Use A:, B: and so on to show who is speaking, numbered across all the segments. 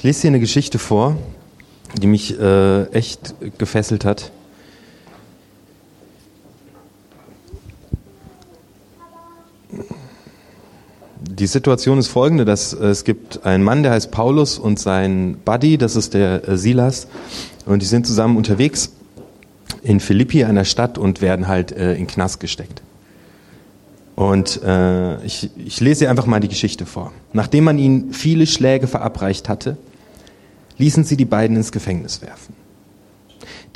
A: Ich lese dir eine Geschichte vor, die mich äh, echt gefesselt hat. Die Situation ist folgende, dass äh, es gibt einen Mann, der heißt Paulus und sein Buddy, das ist der äh, Silas, und die sind zusammen unterwegs in Philippi, einer Stadt, und werden halt äh, in Knast gesteckt. Und äh, ich, ich lese einfach mal die Geschichte vor. Nachdem man ihnen viele Schläge verabreicht hatte, ließen sie die beiden ins Gefängnis werfen.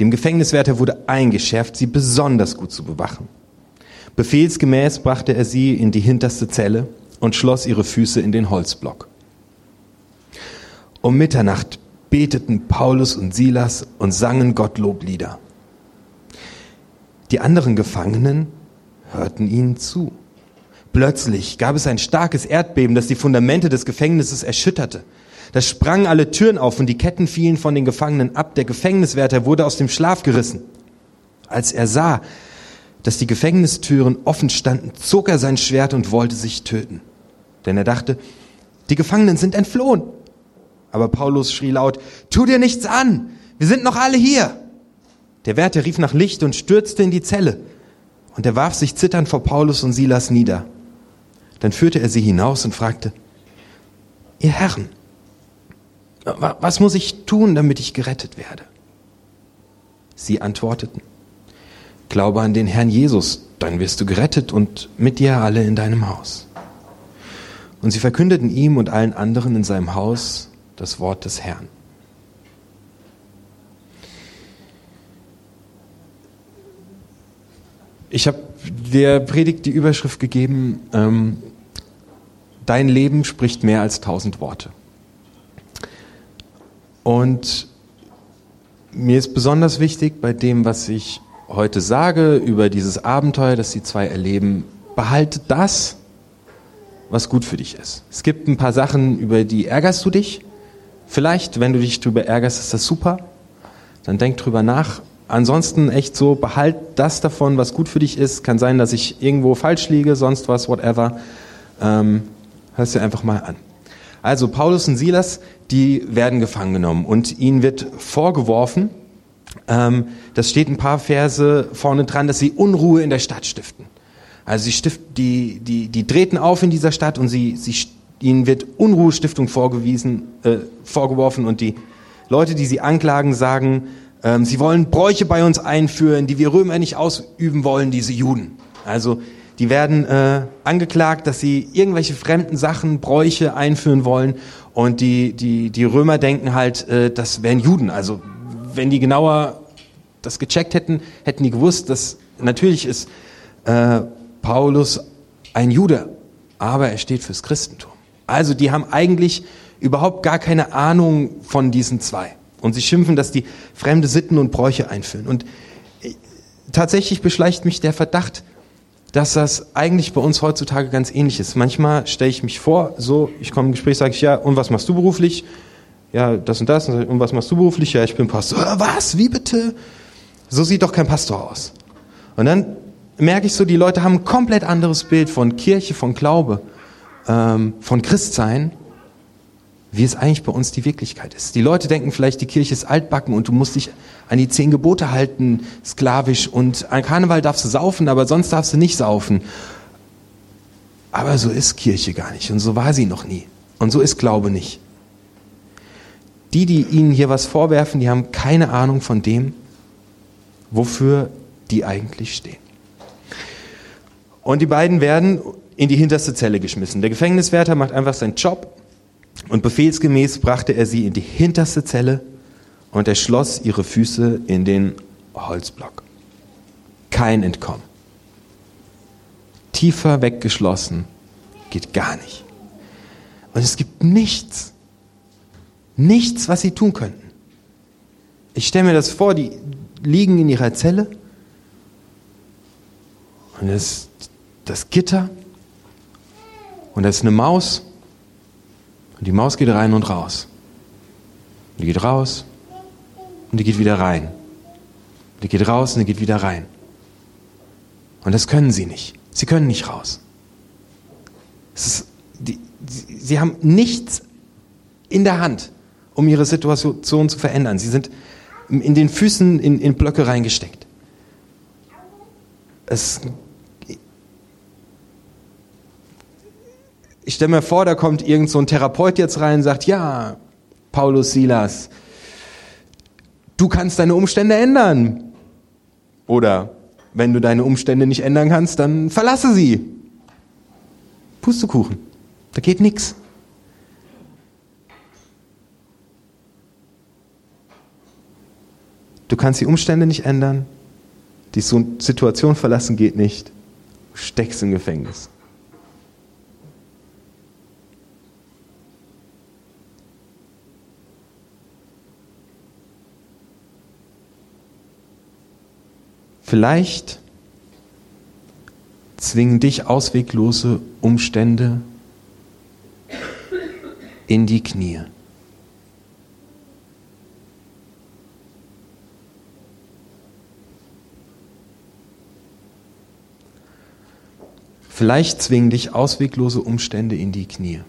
A: Dem Gefängniswärter wurde eingeschärft, sie besonders gut zu bewachen. Befehlsgemäß brachte er sie in die hinterste Zelle und schloss ihre Füße in den Holzblock. Um Mitternacht beteten Paulus und Silas und sangen Gottloblieder. Die anderen Gefangenen hörten ihnen zu. Plötzlich gab es ein starkes Erdbeben, das die Fundamente des Gefängnisses erschütterte. Da sprangen alle Türen auf und die Ketten fielen von den Gefangenen ab. Der Gefängniswärter wurde aus dem Schlaf gerissen. Als er sah, dass die Gefängnistüren offen standen, zog er sein Schwert und wollte sich töten. Denn er dachte, die Gefangenen sind entflohen. Aber Paulus schrie laut, tu dir nichts an, wir sind noch alle hier. Der Wärter rief nach Licht und stürzte in die Zelle. Und er warf sich zitternd vor Paulus und Silas nieder. Dann führte er sie hinaus und fragte, ihr Herren, was muss ich tun, damit ich gerettet werde? Sie antworteten, glaube an den Herrn Jesus, dann wirst du gerettet und mit dir alle in deinem Haus. Und sie verkündeten ihm und allen anderen in seinem Haus das Wort des Herrn. Ich habe der Predigt die Überschrift gegeben, ähm, dein Leben spricht mehr als tausend Worte. Und mir ist besonders wichtig bei dem, was ich heute sage über dieses Abenteuer, das die zwei erleben, behalte das, was gut für dich ist. Es gibt ein paar Sachen, über die ärgerst du dich. Vielleicht, wenn du dich darüber ärgerst, ist das super. Dann denk drüber nach. Ansonsten echt so, behalt das davon, was gut für dich ist. Kann sein, dass ich irgendwo falsch liege, sonst was, whatever. Ähm, hörst dir einfach mal an. Also Paulus und Silas, die werden gefangen genommen und ihnen wird vorgeworfen, ähm, das steht ein paar Verse vorne dran, dass sie Unruhe in der Stadt stiften. Also sie stiften, die, die, die treten auf in dieser Stadt und sie, sie, ihnen wird Unruhestiftung vorgewiesen, äh, vorgeworfen und die Leute, die sie anklagen, sagen, ähm, sie wollen Bräuche bei uns einführen, die wir Römer nicht ausüben wollen, diese Juden. Also die werden äh, angeklagt, dass sie irgendwelche fremden Sachen, Bräuche einführen wollen. Und die, die, die Römer denken halt, äh, das wären Juden. Also wenn die genauer das gecheckt hätten, hätten die gewusst, dass natürlich ist äh, Paulus ein Jude, aber er steht fürs Christentum. Also die haben eigentlich überhaupt gar keine Ahnung von diesen zwei. Und sie schimpfen, dass die fremde Sitten und Bräuche einführen. Und äh, tatsächlich beschleicht mich der Verdacht, dass das eigentlich bei uns heutzutage ganz ähnlich ist. Manchmal stelle ich mich vor, so, ich komme im Gespräch, sage ich, ja, und was machst du beruflich? Ja, das und das. Und was machst du beruflich? Ja, ich bin Pastor. Äh, was? Wie bitte? So sieht doch kein Pastor aus. Und dann merke ich so, die Leute haben ein komplett anderes Bild von Kirche, von Glaube, ähm, von Christsein wie es eigentlich bei uns die Wirklichkeit ist. Die Leute denken vielleicht, die Kirche ist altbacken und du musst dich an die zehn Gebote halten, sklavisch und an Karneval darfst du saufen, aber sonst darfst du nicht saufen. Aber so ist Kirche gar nicht und so war sie noch nie. Und so ist Glaube nicht. Die, die ihnen hier was vorwerfen, die haben keine Ahnung von dem, wofür die eigentlich stehen. Und die beiden werden in die hinterste Zelle geschmissen. Der Gefängniswärter macht einfach seinen Job und befehlsgemäß brachte er sie in die hinterste Zelle und er schloss ihre Füße in den Holzblock. Kein Entkommen. Tiefer weggeschlossen geht gar nicht. Und es gibt nichts, nichts, was sie tun könnten. Ich stelle mir das vor, die liegen in ihrer Zelle und es ist das Gitter und da ist eine Maus und die Maus geht rein und raus. Und die geht raus und die geht wieder rein. Die geht raus und die geht wieder rein. Und das können sie nicht. Sie können nicht raus. Ist, die, sie haben nichts in der Hand, um ihre Situation zu verändern. Sie sind in den Füßen in, in Blöcke reingesteckt. Es, ich stelle mir vor, da kommt irgend so ein Therapeut jetzt rein und sagt, ja, Paulus Silas, du kannst deine Umstände ändern. Oder wenn du deine Umstände nicht ändern kannst, dann verlasse sie. Pustekuchen. Da geht nichts. Du kannst die Umstände nicht ändern. Die Situation verlassen geht nicht. Du steckst im Gefängnis. Vielleicht zwingen dich ausweglose Umstände in die Knie. Vielleicht zwingen dich ausweglose Umstände in die Knie.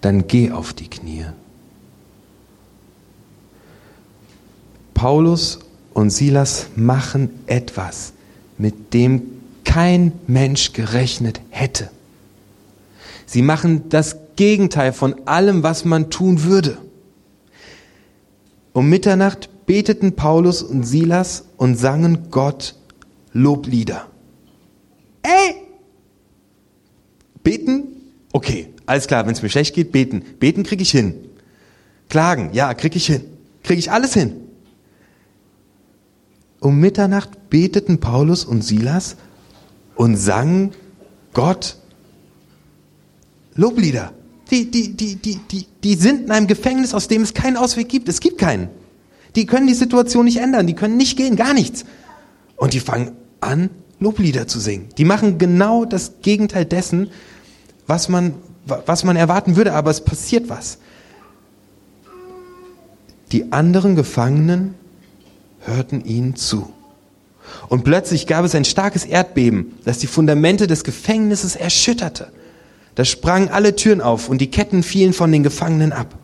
A: Dann geh auf die Knie. Paulus und Silas machen etwas, mit dem kein Mensch gerechnet hätte. Sie machen das Gegenteil von allem, was man tun würde. Um Mitternacht beteten Paulus und Silas und sangen Gott Loblieder. Ey! Beten? Okay, alles klar, wenn es mir schlecht geht, beten. Beten kriege ich hin. Klagen, ja, kriege ich hin. Kriege ich alles hin. Um Mitternacht beteten Paulus und Silas und sangen Gott Loblieder. Die, die, die, die, die, die sind in einem Gefängnis, aus dem es keinen Ausweg gibt. Es gibt keinen. Die können die Situation nicht ändern. Die können nicht gehen, gar nichts. Und die fangen an, Loblieder zu singen. Die machen genau das Gegenteil dessen, was man, was man erwarten würde, aber es passiert was. Die anderen Gefangenen hörten ihnen zu. Und plötzlich gab es ein starkes Erdbeben, das die Fundamente des Gefängnisses erschütterte. Da sprangen alle Türen auf und die Ketten fielen von den Gefangenen ab.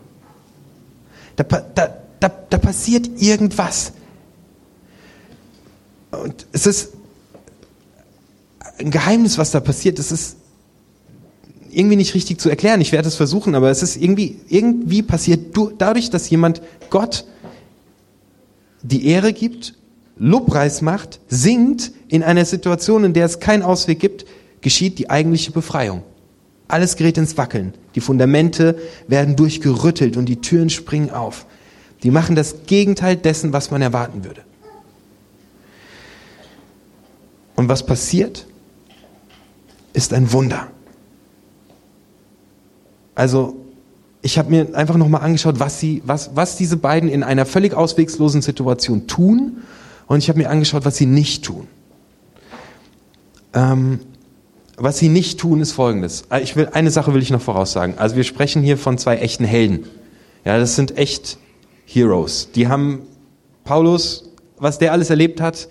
A: Da, da, da, da passiert irgendwas. Und es ist ein Geheimnis, was da passiert. Es ist irgendwie nicht richtig zu erklären. Ich werde es versuchen, aber es ist irgendwie, irgendwie passiert dadurch, dass jemand Gott die Ehre gibt, Lobpreis macht, singt in einer Situation, in der es keinen Ausweg gibt, geschieht die eigentliche Befreiung. Alles gerät ins Wackeln. Die Fundamente werden durchgerüttelt und die Türen springen auf. Die machen das Gegenteil dessen, was man erwarten würde. Und was passiert, ist ein Wunder. Also ich habe mir einfach nochmal angeschaut, was, sie, was, was diese beiden in einer völlig auswegslosen Situation tun. Und ich habe mir angeschaut, was sie nicht tun. Ähm, was sie nicht tun, ist folgendes. Äh, ich will, eine Sache will ich noch voraussagen. Also wir sprechen hier von zwei echten Helden. Ja, das sind echt Heroes. Die haben Paulus, was der alles erlebt hat.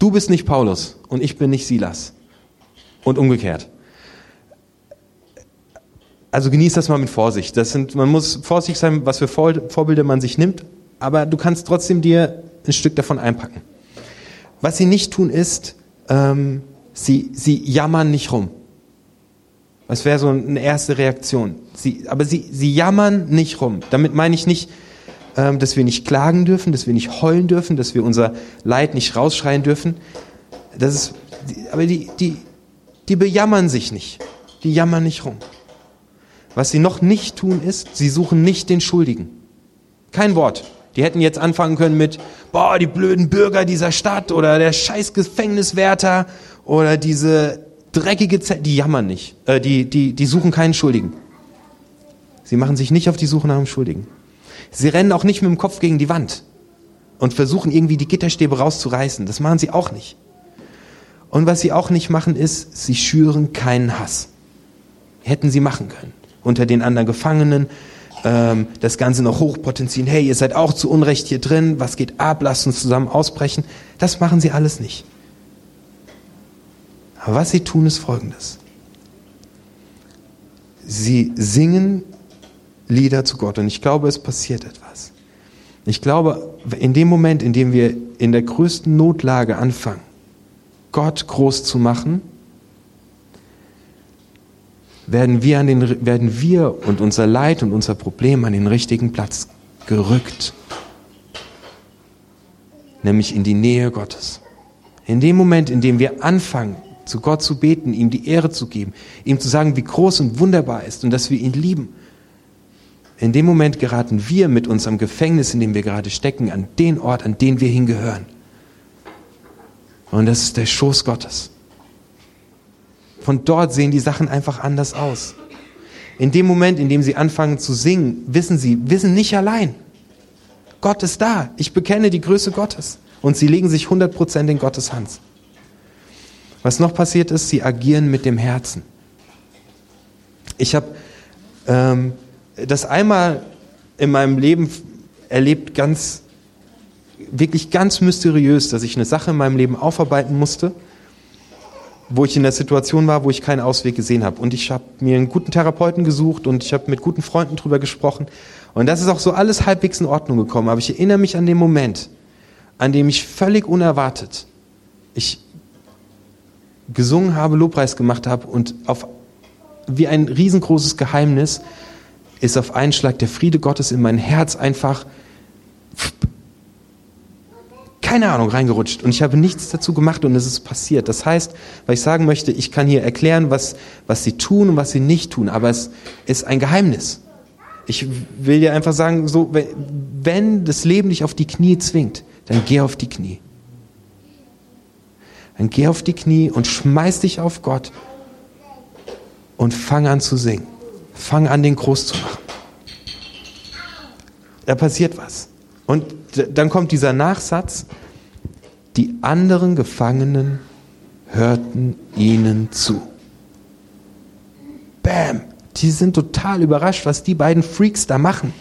A: Du bist nicht Paulus und ich bin nicht Silas. Und umgekehrt also genieß das mal mit Vorsicht. Das sind, man muss vorsichtig sein, was für Vorbilder man sich nimmt, aber du kannst trotzdem dir ein Stück davon einpacken. Was sie nicht tun ist, ähm, sie, sie jammern nicht rum. Das wäre so eine erste Reaktion. Sie, aber sie, sie jammern nicht rum. Damit meine ich nicht, ähm, dass wir nicht klagen dürfen, dass wir nicht heulen dürfen, dass wir unser Leid nicht rausschreien dürfen. Das ist, aber die, die, die bejammern sich nicht. Die jammern nicht rum. Was sie noch nicht tun ist, sie suchen nicht den Schuldigen. Kein Wort. Die hätten jetzt anfangen können mit, boah, die blöden Bürger dieser Stadt oder der scheiß Gefängniswärter oder diese dreckige Zelle, die jammern nicht. Äh, die, die, die suchen keinen Schuldigen. Sie machen sich nicht auf die Suche nach einem Schuldigen. Sie rennen auch nicht mit dem Kopf gegen die Wand und versuchen irgendwie die Gitterstäbe rauszureißen. Das machen sie auch nicht. Und was sie auch nicht machen ist, sie schüren keinen Hass. Hätten sie machen können unter den anderen Gefangenen, ähm, das Ganze noch hochpotenzieren, hey, ihr seid auch zu Unrecht hier drin, was geht ab, lasst uns zusammen ausbrechen. Das machen sie alles nicht. Aber was sie tun, ist Folgendes. Sie singen Lieder zu Gott und ich glaube, es passiert etwas. Ich glaube, in dem Moment, in dem wir in der größten Notlage anfangen, Gott groß zu machen, werden wir, an den, werden wir und unser Leid und unser Problem an den richtigen Platz gerückt. Nämlich in die Nähe Gottes. In dem Moment, in dem wir anfangen, zu Gott zu beten, ihm die Ehre zu geben, ihm zu sagen, wie groß und wunderbar er ist und dass wir ihn lieben, in dem Moment geraten wir mit unserem Gefängnis, in dem wir gerade stecken, an den Ort, an den wir hingehören. Und das ist der Schoß Gottes. Von dort sehen die Sachen einfach anders aus. In dem Moment, in dem sie anfangen zu singen, wissen sie, wir sind nicht allein. Gott ist da. Ich bekenne die Größe Gottes. Und sie legen sich 100% in Gottes Hand. Was noch passiert ist, sie agieren mit dem Herzen. Ich habe ähm, das einmal in meinem Leben erlebt, ganz, wirklich ganz mysteriös, dass ich eine Sache in meinem Leben aufarbeiten musste wo ich in der Situation war, wo ich keinen Ausweg gesehen habe. Und ich habe mir einen guten Therapeuten gesucht und ich habe mit guten Freunden drüber gesprochen. Und das ist auch so alles halbwegs in Ordnung gekommen. Aber ich erinnere mich an den Moment, an dem ich völlig unerwartet ich gesungen habe, Lobpreis gemacht habe und auf, wie ein riesengroßes Geheimnis ist auf einen Schlag der Friede Gottes in mein Herz einfach keine Ahnung, reingerutscht und ich habe nichts dazu gemacht und es ist passiert. Das heißt, weil ich sagen möchte, ich kann hier erklären, was, was sie tun und was sie nicht tun, aber es ist ein Geheimnis. Ich will dir einfach sagen, so, wenn das Leben dich auf die Knie zwingt, dann geh auf die Knie. Dann geh auf die Knie und schmeiß dich auf Gott und fang an zu singen. Fang an, den groß zu machen. Da passiert was. Und dann kommt dieser Nachsatz, die anderen Gefangenen hörten ihnen zu. Bam! Die sind total überrascht, was die beiden Freaks da machen.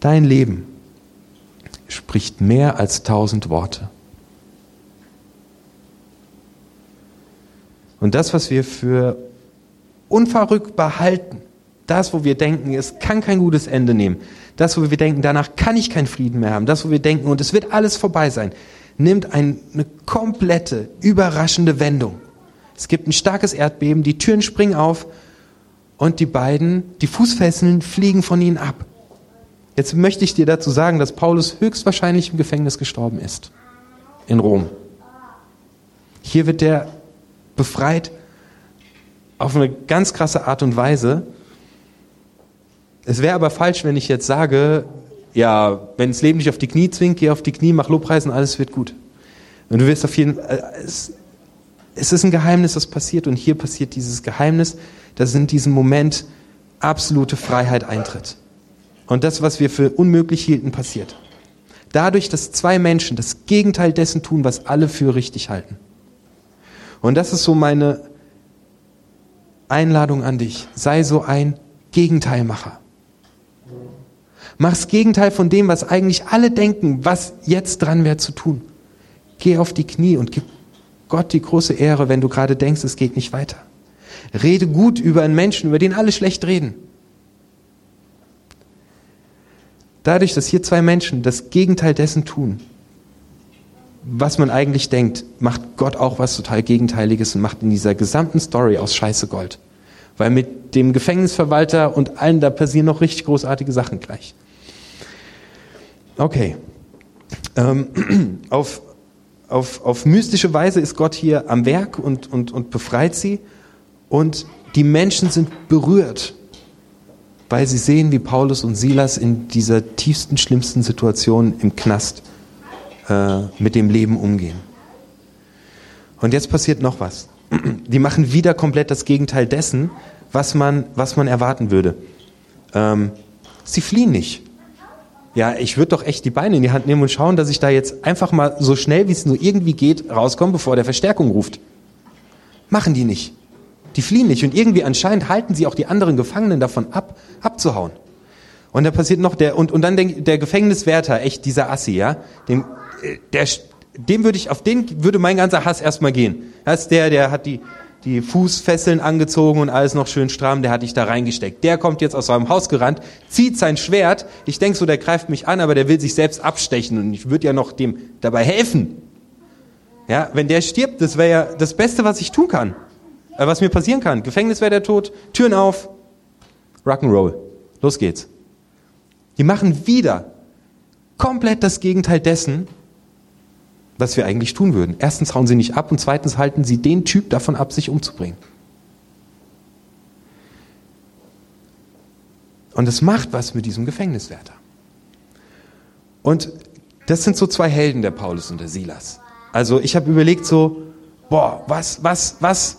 A: Dein Leben spricht mehr als tausend Worte. Und das, was wir für unverrückbar halten, das, wo wir denken, es kann kein gutes Ende nehmen, das, wo wir denken, danach kann ich keinen Frieden mehr haben, das, wo wir denken, und es wird alles vorbei sein, nimmt eine komplette, überraschende Wendung. Es gibt ein starkes Erdbeben, die Türen springen auf und die beiden, die Fußfesseln fliegen von ihnen ab. Jetzt möchte ich dir dazu sagen, dass Paulus höchstwahrscheinlich im Gefängnis gestorben ist. In Rom. Hier wird der befreit auf eine ganz krasse Art und Weise. Es wäre aber falsch, wenn ich jetzt sage, ja, wenn das Leben dich auf die Knie zwingt, geh auf die Knie, mach Lobpreisen, alles wird gut. Und du wirst auf jeden Fall, äh, es, es ist ein Geheimnis, das passiert und hier passiert dieses Geheimnis, dass in diesem Moment absolute Freiheit eintritt. Und das, was wir für unmöglich hielten, passiert. Dadurch, dass zwei Menschen das Gegenteil dessen tun, was alle für richtig halten. Und das ist so meine Einladung an dich. Sei so ein Gegenteilmacher. Mach das Gegenteil von dem, was eigentlich alle denken, was jetzt dran wäre zu tun. Geh auf die Knie und gib Gott die große Ehre, wenn du gerade denkst, es geht nicht weiter. Rede gut über einen Menschen, über den alle schlecht reden. Dadurch, dass hier zwei Menschen das Gegenteil dessen tun, was man eigentlich denkt, macht Gott auch was total Gegenteiliges und macht in dieser gesamten Story aus Scheiße Gold. Weil mit dem Gefängnisverwalter und allen, da passieren noch richtig großartige Sachen gleich. Okay. Ähm, auf, auf, auf mystische Weise ist Gott hier am Werk und, und, und befreit sie. Und die Menschen sind berührt, weil sie sehen, wie Paulus und Silas in dieser tiefsten, schlimmsten Situation im Knast äh, mit dem Leben umgehen. Und jetzt passiert noch was. Die machen wieder komplett das Gegenteil dessen, was man, was man erwarten würde. Ähm, sie fliehen nicht ja, ich würde doch echt die Beine in die Hand nehmen und schauen, dass ich da jetzt einfach mal so schnell, wie es nur irgendwie geht, rauskomme, bevor der Verstärkung ruft. Machen die nicht. Die fliehen nicht und irgendwie anscheinend halten sie auch die anderen Gefangenen davon ab, abzuhauen. Und da passiert noch der, und, und dann der, der Gefängniswärter, echt dieser Assi, ja, dem, äh, der, dem würde ich, auf den würde mein ganzer Hass erstmal gehen. Das ist der, der hat die, die Fußfesseln angezogen und alles noch schön stramm, der hat dich da reingesteckt. Der kommt jetzt aus seinem Haus gerannt, zieht sein Schwert. Ich denk so, der greift mich an, aber der will sich selbst abstechen und ich würde ja noch dem dabei helfen. Ja, wenn der stirbt, das wäre ja das Beste, was ich tun kann. Äh, was mir passieren kann. Gefängnis wäre der Tod, Türen auf, Rock'n'Roll. Los geht's. Die machen wieder komplett das Gegenteil dessen, was wir eigentlich tun würden. Erstens hauen sie nicht ab und zweitens halten sie den Typ davon ab, sich umzubringen. Und es macht was mit diesem Gefängniswärter. Und das sind so zwei Helden, der Paulus und der Silas. Also ich habe überlegt so, boah, was, was, was,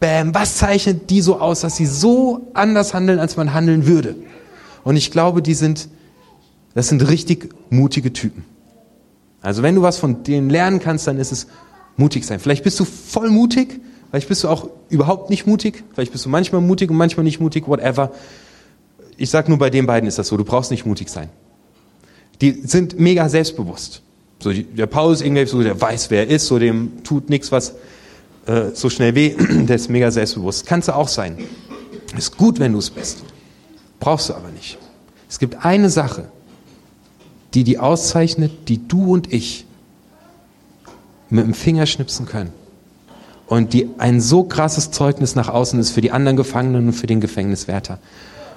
A: bam, was zeichnet die so aus, dass sie so anders handeln, als man handeln würde? Und ich glaube, die sind, das sind richtig mutige Typen. Also wenn du was von denen lernen kannst, dann ist es mutig sein. Vielleicht bist du voll mutig, vielleicht bist du auch überhaupt nicht mutig, vielleicht bist du manchmal mutig und manchmal nicht mutig, whatever. Ich sag nur, bei den beiden ist das so, du brauchst nicht mutig sein. Die sind mega selbstbewusst. So, der Paulus irgendwie so, der weiß, wer er ist, so dem tut nichts, was äh, so schnell weh, der ist mega selbstbewusst. Kannst du auch sein. Ist gut, wenn du es bist. Brauchst du aber nicht. Es gibt eine Sache, die die auszeichnet, die du und ich mit dem Finger schnipsen können. Und die ein so krasses Zeugnis nach außen ist für die anderen Gefangenen und für den Gefängniswärter.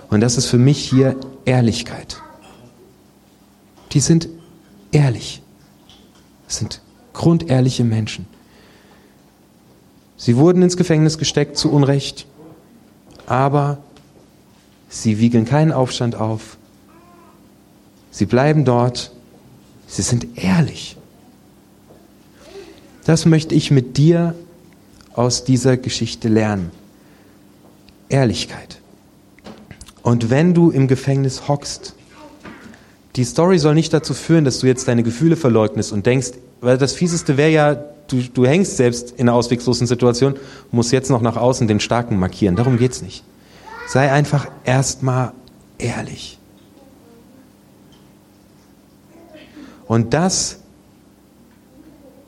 A: Und das ist für mich hier Ehrlichkeit. Die sind ehrlich. Das sind grundehrliche Menschen. Sie wurden ins Gefängnis gesteckt zu Unrecht, aber sie wiegeln keinen Aufstand auf. Sie bleiben dort. Sie sind ehrlich. Das möchte ich mit dir aus dieser Geschichte lernen. Ehrlichkeit. Und wenn du im Gefängnis hockst, die Story soll nicht dazu führen, dass du jetzt deine Gefühle verleugnest und denkst, weil das Fieseste wäre ja, du, du hängst selbst in einer ausweglosen Situation, musst jetzt noch nach außen den Starken markieren. Darum geht's nicht. Sei einfach erstmal ehrlich. Und das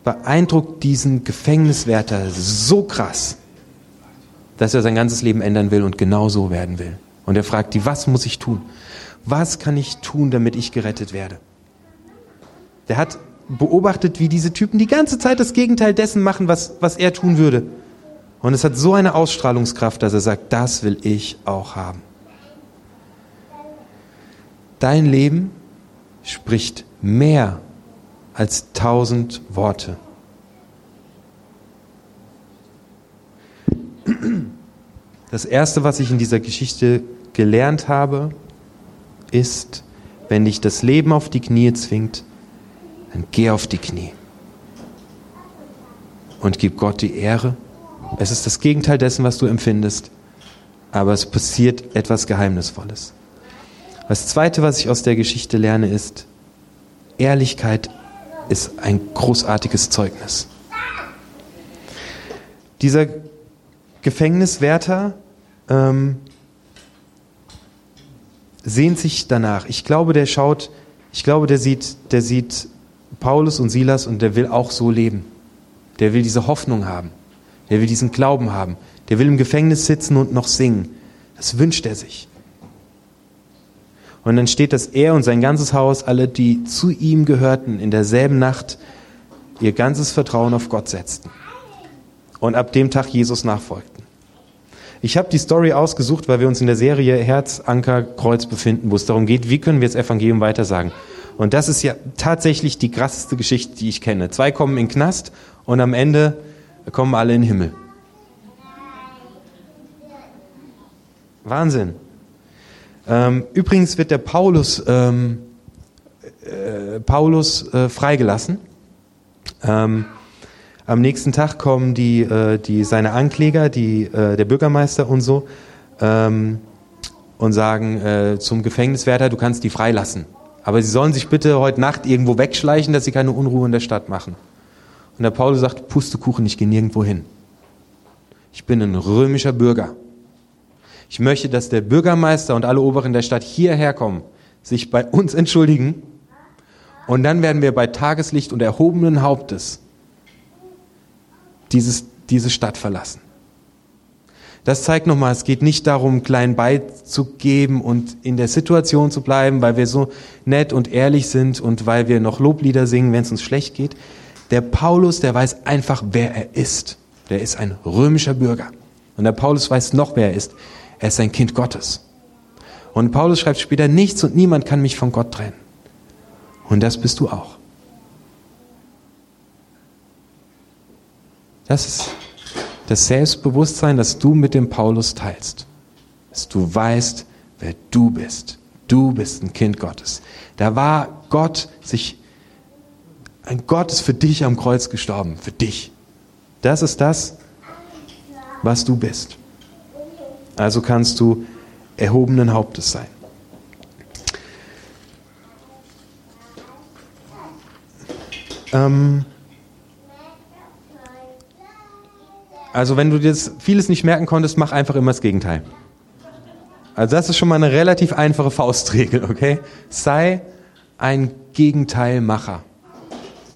A: beeindruckt diesen Gefängniswärter so krass, dass er sein ganzes Leben ändern will und genau so werden will. Und er fragt die, was muss ich tun? Was kann ich tun, damit ich gerettet werde? Der hat beobachtet, wie diese Typen die ganze Zeit das Gegenteil dessen machen, was, was er tun würde. Und es hat so eine Ausstrahlungskraft, dass er sagt, das will ich auch haben. Dein Leben spricht mehr als tausend Worte. Das Erste, was ich in dieser Geschichte gelernt habe, ist, wenn dich das Leben auf die Knie zwingt, dann geh auf die Knie und gib Gott die Ehre. Es ist das Gegenteil dessen, was du empfindest, aber es passiert etwas Geheimnisvolles. Das Zweite, was ich aus der Geschichte lerne, ist, Ehrlichkeit ist ein großartiges Zeugnis. Dieser Gefängniswärter ähm, sehnt sich danach. Ich glaube, der schaut, ich glaube, der sieht, der sieht Paulus und Silas und der will auch so leben. Der will diese Hoffnung haben. Der will diesen Glauben haben. Der will im Gefängnis sitzen und noch singen. Das wünscht er sich. Und dann steht, dass er und sein ganzes Haus, alle, die zu ihm gehörten, in derselben Nacht ihr ganzes Vertrauen auf Gott setzten. Und ab dem Tag Jesus nachfolgten. Ich habe die Story ausgesucht, weil wir uns in der Serie Herz, Anker, Kreuz befinden, wo es darum geht, wie können wir das Evangelium weitersagen. Und das ist ja tatsächlich die krasseste Geschichte, die ich kenne. Zwei kommen in den Knast und am Ende kommen alle in den Himmel. Wahnsinn. Ähm, übrigens wird der Paulus, ähm, äh, Paulus äh, freigelassen. Ähm, am nächsten Tag kommen die, äh, die seine Ankläger, die, äh, der Bürgermeister und so, ähm, und sagen äh, zum Gefängniswärter, du kannst die freilassen. Aber sie sollen sich bitte heute Nacht irgendwo wegschleichen, dass sie keine Unruhe in der Stadt machen. Und der Paulus sagt, Pustekuchen, ich gehe nirgendwo hin. Ich bin ein römischer Bürger. Ich möchte, dass der Bürgermeister und alle Oberen der Stadt hierher kommen, sich bei uns entschuldigen und dann werden wir bei Tageslicht und erhobenen Hauptes dieses, diese Stadt verlassen. Das zeigt nochmal, es geht nicht darum, klein beizugeben und in der Situation zu bleiben, weil wir so nett und ehrlich sind und weil wir noch Loblieder singen, wenn es uns schlecht geht. Der Paulus, der weiß einfach, wer er ist. Der ist ein römischer Bürger. Und der Paulus weiß noch, wer er ist. Er ist ein Kind Gottes. Und Paulus schreibt später, nichts und niemand kann mich von Gott trennen. Und das bist du auch. Das ist das Selbstbewusstsein, das du mit dem Paulus teilst. Dass du weißt, wer du bist. Du bist ein Kind Gottes. Da war Gott sich, ein Gott ist für dich am Kreuz gestorben. Für dich. Das ist das, was du bist. Also kannst du erhobenen Hauptes sein. Ähm, also wenn du dir vieles nicht merken konntest, mach einfach immer das Gegenteil. Also das ist schon mal eine relativ einfache Faustregel, okay? Sei ein Gegenteilmacher.